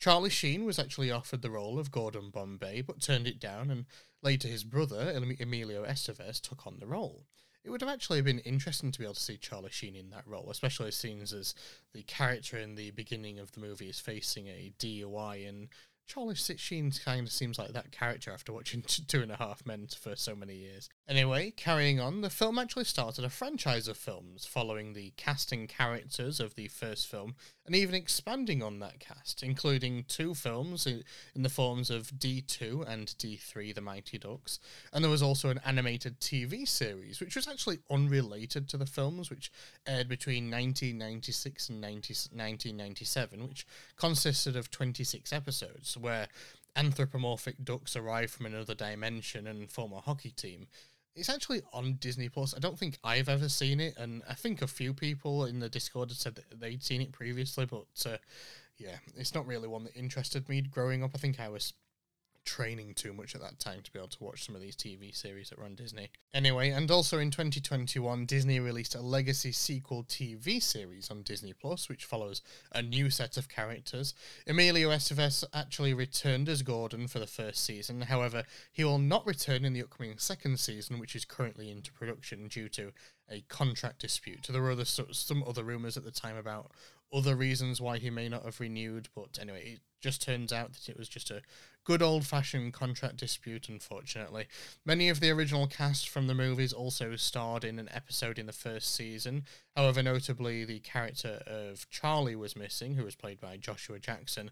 Charlie Sheen was actually offered the role of Gordon Bombay, but turned it down, and later his brother, Emilio Estevez, took on the role. It would have actually been interesting to be able to see Charlie Sheen in that role, especially as scenes as the character in the beginning of the movie is facing a DUI and Charlie Sheen kind of seems like that character after watching Two and a Half Men for so many years. Anyway, carrying on, the film actually started a franchise of films following the casting characters of the first film and even expanding on that cast, including two films in the forms of D2 and D3, The Mighty Ducks, and there was also an animated TV series, which was actually unrelated to the films, which aired between 1996 and 90, 1997, which consisted of 26 episodes, where anthropomorphic ducks arrive from another dimension and form a hockey team. It's actually on Disney Plus. I don't think I've ever seen it, and I think a few people in the Discord had said that they'd seen it previously, but uh, yeah, it's not really one that interested me growing up. I think I was training too much at that time to be able to watch some of these TV series that on Disney. Anyway, and also in 2021, Disney released a legacy sequel TV series on Disney Plus, which follows a new set of characters. Emilio Estevez actually returned as Gordon for the first season. However, he will not return in the upcoming second season, which is currently into production due to a contract dispute. There were other, some other rumors at the time about other reasons why he may not have renewed, but anyway, it just turns out that it was just a good old fashioned contract dispute, unfortunately. Many of the original cast from the movies also starred in an episode in the first season. However, notably, the character of Charlie was missing, who was played by Joshua Jackson.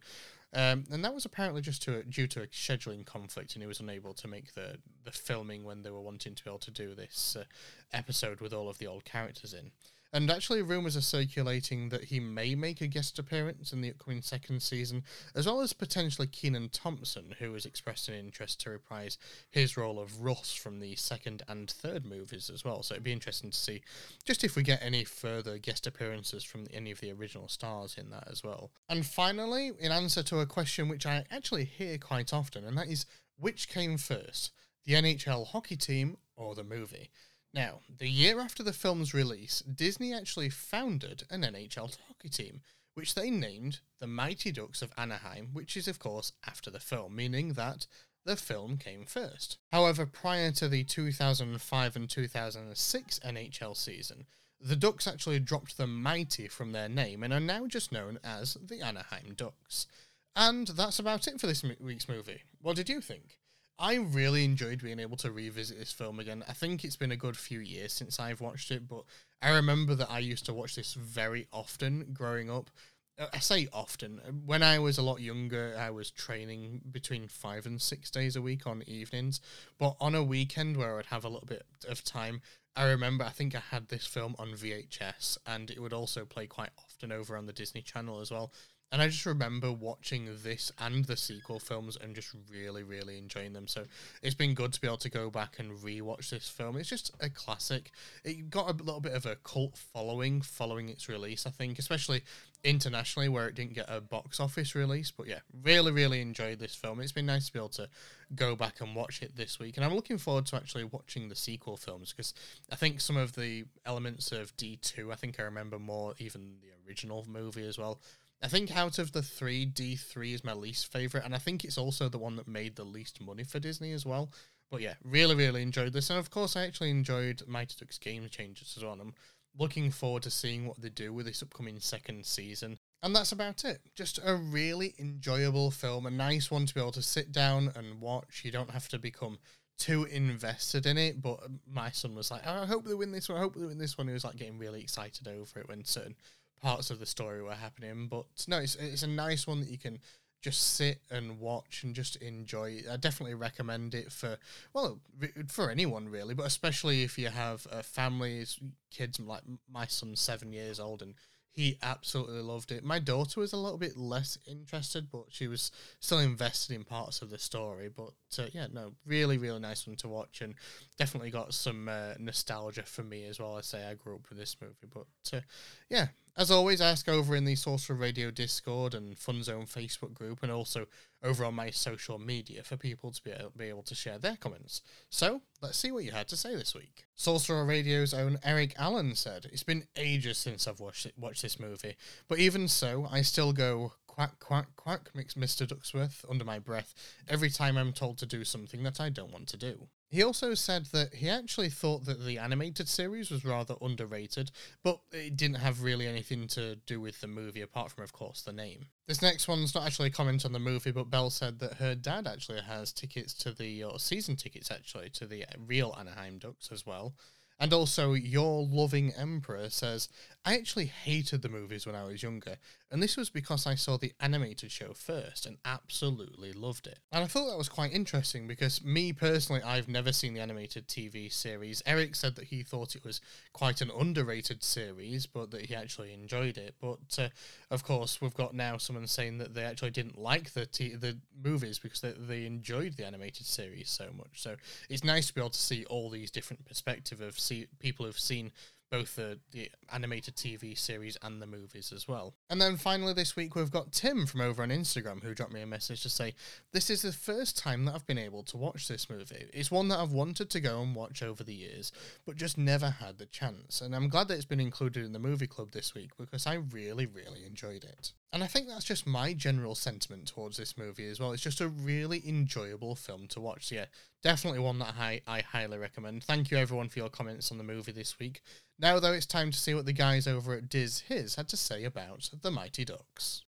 Um, and that was apparently just to, due to a scheduling conflict, and he was unable to make the, the filming when they were wanting to be able to do this uh, episode with all of the old characters in. And actually, rumours are circulating that he may make a guest appearance in the upcoming second season, as well as potentially Kenan Thompson, who has expressed an interest to reprise his role of Russ from the second and third movies as well. So it'd be interesting to see just if we get any further guest appearances from any of the original stars in that as well. And finally, in answer to a question which I actually hear quite often, and that is which came first, the NHL hockey team or the movie? Now, the year after the film's release, Disney actually founded an NHL hockey team, which they named the Mighty Ducks of Anaheim, which is, of course, after the film, meaning that the film came first. However, prior to the 2005 and 2006 NHL season, the Ducks actually dropped the Mighty from their name and are now just known as the Anaheim Ducks. And that's about it for this week's movie. What did you think? I really enjoyed being able to revisit this film again. I think it's been a good few years since I've watched it, but I remember that I used to watch this very often growing up. Uh, I say often. When I was a lot younger, I was training between five and six days a week on evenings. But on a weekend where I'd have a little bit of time, I remember I think I had this film on VHS and it would also play quite often over on the Disney Channel as well. And I just remember watching this and the sequel films and just really, really enjoying them. So it's been good to be able to go back and rewatch this film. It's just a classic. It got a little bit of a cult following following its release, I think, especially internationally where it didn't get a box office release. But yeah, really, really enjoyed this film. It's been nice to be able to go back and watch it this week. And I'm looking forward to actually watching the sequel films because I think some of the elements of D2, I think I remember more even the original movie as well. I think out of the three, D three is my least favorite, and I think it's also the one that made the least money for Disney as well. But yeah, really, really enjoyed this, and of course, I actually enjoyed Mighty Ducks Game Changers as well. I'm looking forward to seeing what they do with this upcoming second season. And that's about it. Just a really enjoyable film, a nice one to be able to sit down and watch. You don't have to become too invested in it, but my son was like, oh, I hope they win this one, I hope they win this one. He was like getting really excited over it when certain parts of the story were happening. But no, it's, it's a nice one that you can just sit and watch and just enjoy. I definitely recommend it for well for anyone really, but especially if you have uh, families, kids. Like my son's seven years old and he absolutely loved it. My daughter was a little bit less interested, but she was still invested in parts of the story. But uh, yeah, no, really, really nice one to watch, and definitely got some uh, nostalgia for me as well. I say I grew up with this movie, but uh, yeah, as always, ask over in the Sorcerer Radio Discord and Fun Zone Facebook group, and also over on my social media for people to be able, be able to share their comments. So, let's see what you had to say this week. Sorcerer Radio's own Eric Allen said, It's been ages since I've watched, watched this movie, but even so, I still go quack, quack, quack, mixed Mr. Ducksworth under my breath every time I'm told to do something that I don't want to do. He also said that he actually thought that the animated series was rather underrated, but it didn't have really anything to do with the movie apart from, of course, the name. This next one's not actually a comment on the movie, but Belle said that her dad actually has tickets to the, or season tickets actually, to the real Anaheim Ducks as well. And also, Your Loving Emperor says, I actually hated the movies when I was younger, and this was because I saw the animated show first and absolutely loved it. And I thought that was quite interesting because, me personally, I've never seen the animated TV series. Eric said that he thought it was quite an underrated series, but that he actually enjoyed it. But uh, of course, we've got now someone saying that they actually didn't like the t- the movies because they, they enjoyed the animated series so much. So it's nice to be able to see all these different perspectives of see people who've seen both the, the animated TV series and the movies as well. And then finally this week we've got Tim from over on Instagram who dropped me a message to say, This is the first time that I've been able to watch this movie. It's one that I've wanted to go and watch over the years, but just never had the chance. And I'm glad that it's been included in the movie club this week because I really, really enjoyed it. And I think that's just my general sentiment towards this movie as well. It's just a really enjoyable film to watch. So yeah, definitely one that I, I highly recommend. Thank you everyone for your comments on the movie this week. Now, though, it's time to see what the guys over at Diz His had to say about the Mighty Ducks.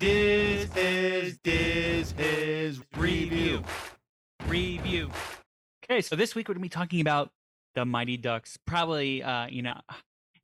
Diz His, Diz His review. Review. Okay, so this week we're going to be talking about the Mighty Ducks. Probably, uh, you know,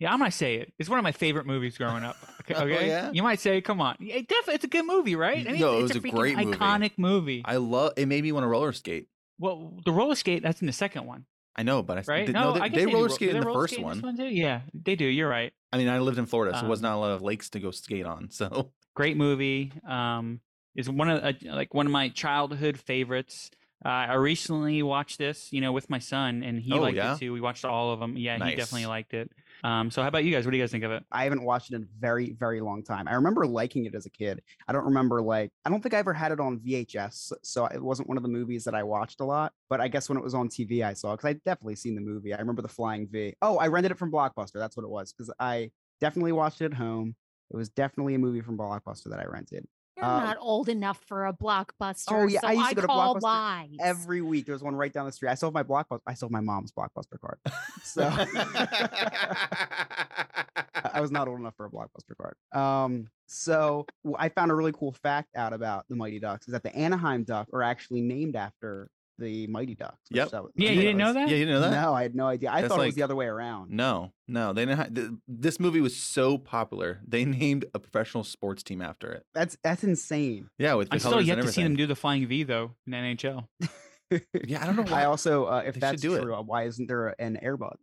yeah, I'm gonna say it. It's one of my favorite movies growing up. Okay, Oh, yeah? you might say, "Come on, it definitely, it's a good movie, right?" No, it it's was a freaking great movie. iconic movie. I love it. Made me want to roller skate. well, the roller skate that's in the second one, I know, but I right? did, no, they, I they do roller ro- in the roller first skate one. too? Yeah, they do. You're right. I mean, I lived in Florida, so it was Um, not a lot of lakes to go skate on. So Great movie. Um, is one of uh, like one of my childhood favorites. Uh, I recently watched this, you know, with my son, and he Oh, liked yeah? it too. We watched all of them. Yeah, he definitely liked it. Um, so how about you guys? What do you guys think of it? I haven't watched it in a very, very long time. I remember liking it as a kid. I don't remember like I don't think I ever had it on VHS, so it wasn't one of the movies that I watched a lot. But I guess when it was on TV, I saw because I definitely seen the movie. I remember the Flying V. Oh, I rented it from Blockbuster. That's what it was because I definitely watched it at home. It was definitely a movie from Blockbuster that I rented. You're Uh, not old enough for a blockbuster. Oh, yeah, so I used to go to Blockbuster lies. Every week there was one right down the street. I have my Blockbuster. I have my mom's Blockbuster card. So I was not old enough for a blockbuster card. Um, so I found a really cool fact out about the Mighty Ducks is that the Anaheim Duck are actually named after the Mighty Ducks. which Yep. that Yeah, you didn't know that? yeah, you didn't know that? No, I had no idea. I That's thought it was the other way around. No, no, they didn't. Ha- th- this movie was so popular, they named a professional sports team after it. That's that's insane. Yeah, with the I'm still yet to see them do the flying V though in NHL. Yeah, I don't know why. I also, uh, if They that's do true, uh, why isn't there an Airbud?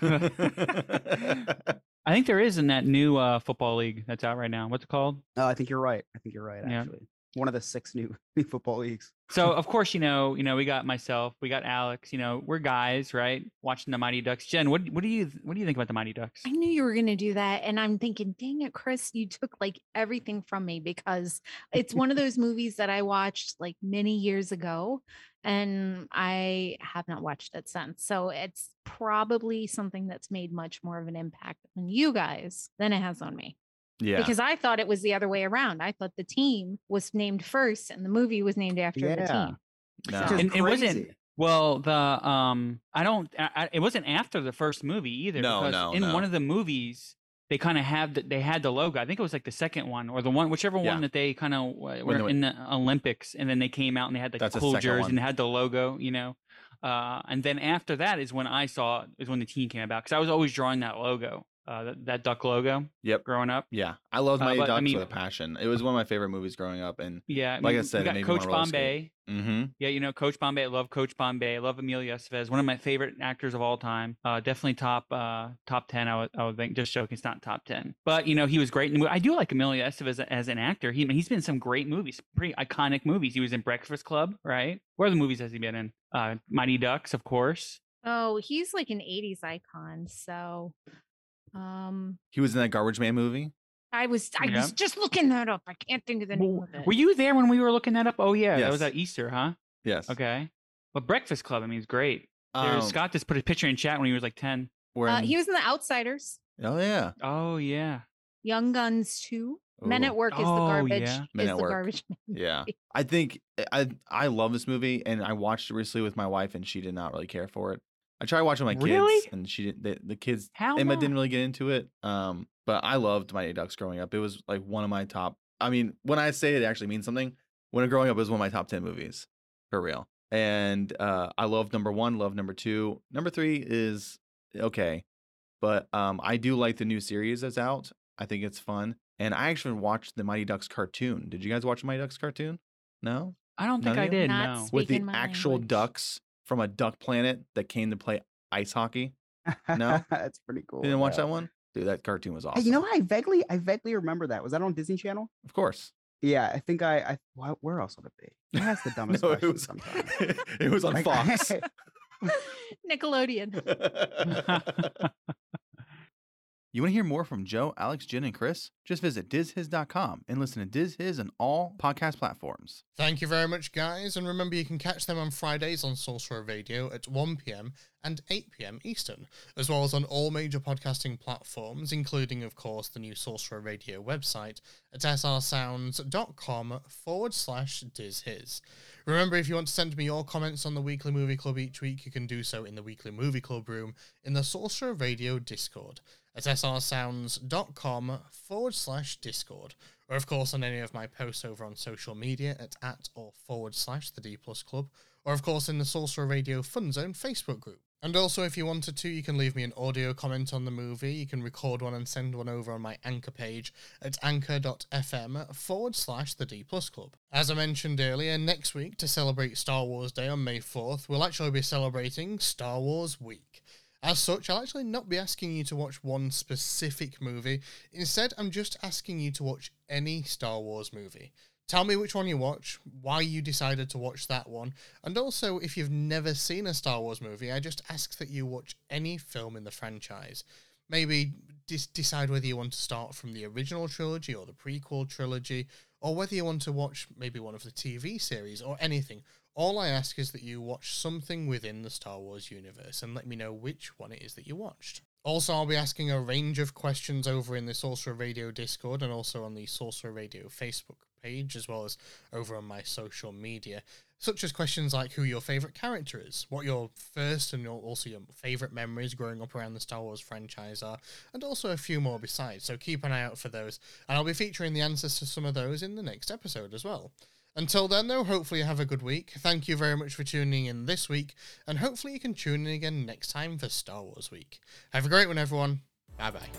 I think there is in that new uh, football league that's out right now. What's it called? Oh, I think you're right. I think you're right. Yeah. Actually, one of the six new, new football leagues. So of course, you know, you know, we got myself, we got Alex. You know, we're guys, right? Watching the Mighty Ducks. Jen, what what do you what do you think about the Mighty Ducks? I knew you were going to do that. And I'm thinking, dang it, Chris, you took like everything from me because it's one of those movies that I watched like many years ago and I have not watched it since. So it's probably something that's made much more of an impact on you guys than it has on me. Yeah, Because I thought it was the other way around. I thought the team was named first and the movie was named after the team. no. Which is And it wasn't- Well, the um, I don't. I, I- it wasn't after the first movie either. No, because no, In no. one of the movies, they kind of have the, they had the logo. I think it was like the second one or the one, whichever Yeah. one that they kind of were went- in the Olympics, and then they came out and they had like That's the the cool second jersey one. and had the logo, you know. Uh, and then after that is when I saw is when the team came about because I was always drawing that logo, uh, that, that duck logo. Yep. Growing up, Yeah, I loved Uh, Mighty but, I Ducks mean- with a passion. It was one of my favorite movies growing up, and yeah. Like I mean, said, it we got Coach wanna roller skate. Bombay. mm-hmm. Yeah, you know, Coach Bombay. I love Coach Bombay. I love Emilio Estevez. One of my favorite actors of all time. Uh, definitely top uh, top ten. I would, I would think. Just joking, it's not top ten. But you know, he was great. in I do like Emilio Estevez as an actor. He he's been in some great movies, pretty iconic movies. He was in Breakfast Club, right? What the movies has he been in? Uh, Mighty Ducks, of course. Oh, he's like an 80s icon. So um He was in that Garbage Man movie. I was I Yeah. was just looking that up. I can't think of the name Well, of it. Were you there when we were looking that up? Oh yeah, that was at Easter, huh? Yes. Okay. But Breakfast Club, I mean, it's great. Um, Scott just put a picture in chat when he was like ten. where Uh, he was in The Outsiders, oh yeah. Oh yeah. Young Guns 2. Men at Work is the Oh, garbage. yeah. Men is at the Work. garbage. man. Yeah, I think I I love this movie, and I watched it recently with my wife, and she did not really care for it. I tried watching my kids, Really? and she did. The, the kids How Emma not? didn't really get into it. Um, but I loved Mighty Ducks growing up. It was like one of my top. I mean, when I say it, it actually means something. When growing up, it was one of my top ten movies, for real. And uh, I love number one, love number two. Number three is okay, but um, I do like the new series that's out. I think it's fun, and I actually watched the Mighty Ducks cartoon. Did you guys watch the Mighty Ducks cartoon? No, I don't think None I did. No. with the actual language. ducks from a duck planet that came to play ice hockey. No? that's pretty cool. You didn't watch yeah. that one, dude? That cartoon was Hey, awesome. You know, I vaguely, I vaguely remember that. Was that on Disney Channel? of course. Yeah, I think I. I wh- where else would it be? That's the dumbest No, it was. sometimes. it was on Like, Fox. Nickelodeon. You want to hear more from Joe, Alex, Jen, and Chris? Just visit dizhiz.com and listen to Diz His on all podcast platforms. Thank you very much, guys. And remember, you can catch them on Fridays on Sorcerer Radio at 1 pm and 8 pm Eastern, as well as on all major podcasting platforms, including, of course, the new Sorcerer Radio website at srsounds.com forward slash dizhis. Remember, if you want to send me your comments on the Weekly Movie Club each week, you can do so in the Weekly Movie Club room in the Sorcerer Radio Discord at srsounds.com forward slash Discord, or of course on any of my posts over on social media at at or forward slash the D Plus Club, or of course in the Sorcerer Radio Fun Zone Facebook group. And also, if you wanted to, you can leave me an audio comment on the movie. You can record one and send one over on my Anchor page at anchor.fm forward slash the D Plus Club. As I mentioned earlier, next week, to celebrate Star Wars Day on May 4th, we'll actually be celebrating Star Wars Week. As such, I'll actually not be asking you to watch one specific movie. Instead, I'm just asking you to watch any Star Wars movie. Tell me which one you watch, why you decided to watch that one, and also if you've never seen a Star Wars movie, I just ask that you watch any film in the franchise. Maybe dis- decide whether you want to start from the original trilogy or the prequel trilogy, or whether you want to watch maybe one of the TV series or anything. All I ask is that you watch something within the Star Wars universe and let me know which one it is that you watched. Also, I'll be asking a range of questions over in the Sorcerer Radio Discord and also on the Sorcerer Radio Facebook page, as well as over on my social media, such as questions like who your favorite character is, what your first and your- also your favorite memories growing up around the Star Wars franchise are, and also a few more besides. So keep an eye out for those, and I'll be featuring the answers to some of those in the next episode as well. Until then, though, hopefully you have a good week. Thank you very much for tuning in this week, and hopefully you can tune in again next time for Star Wars Week. Have a great one, everyone. Bye bye.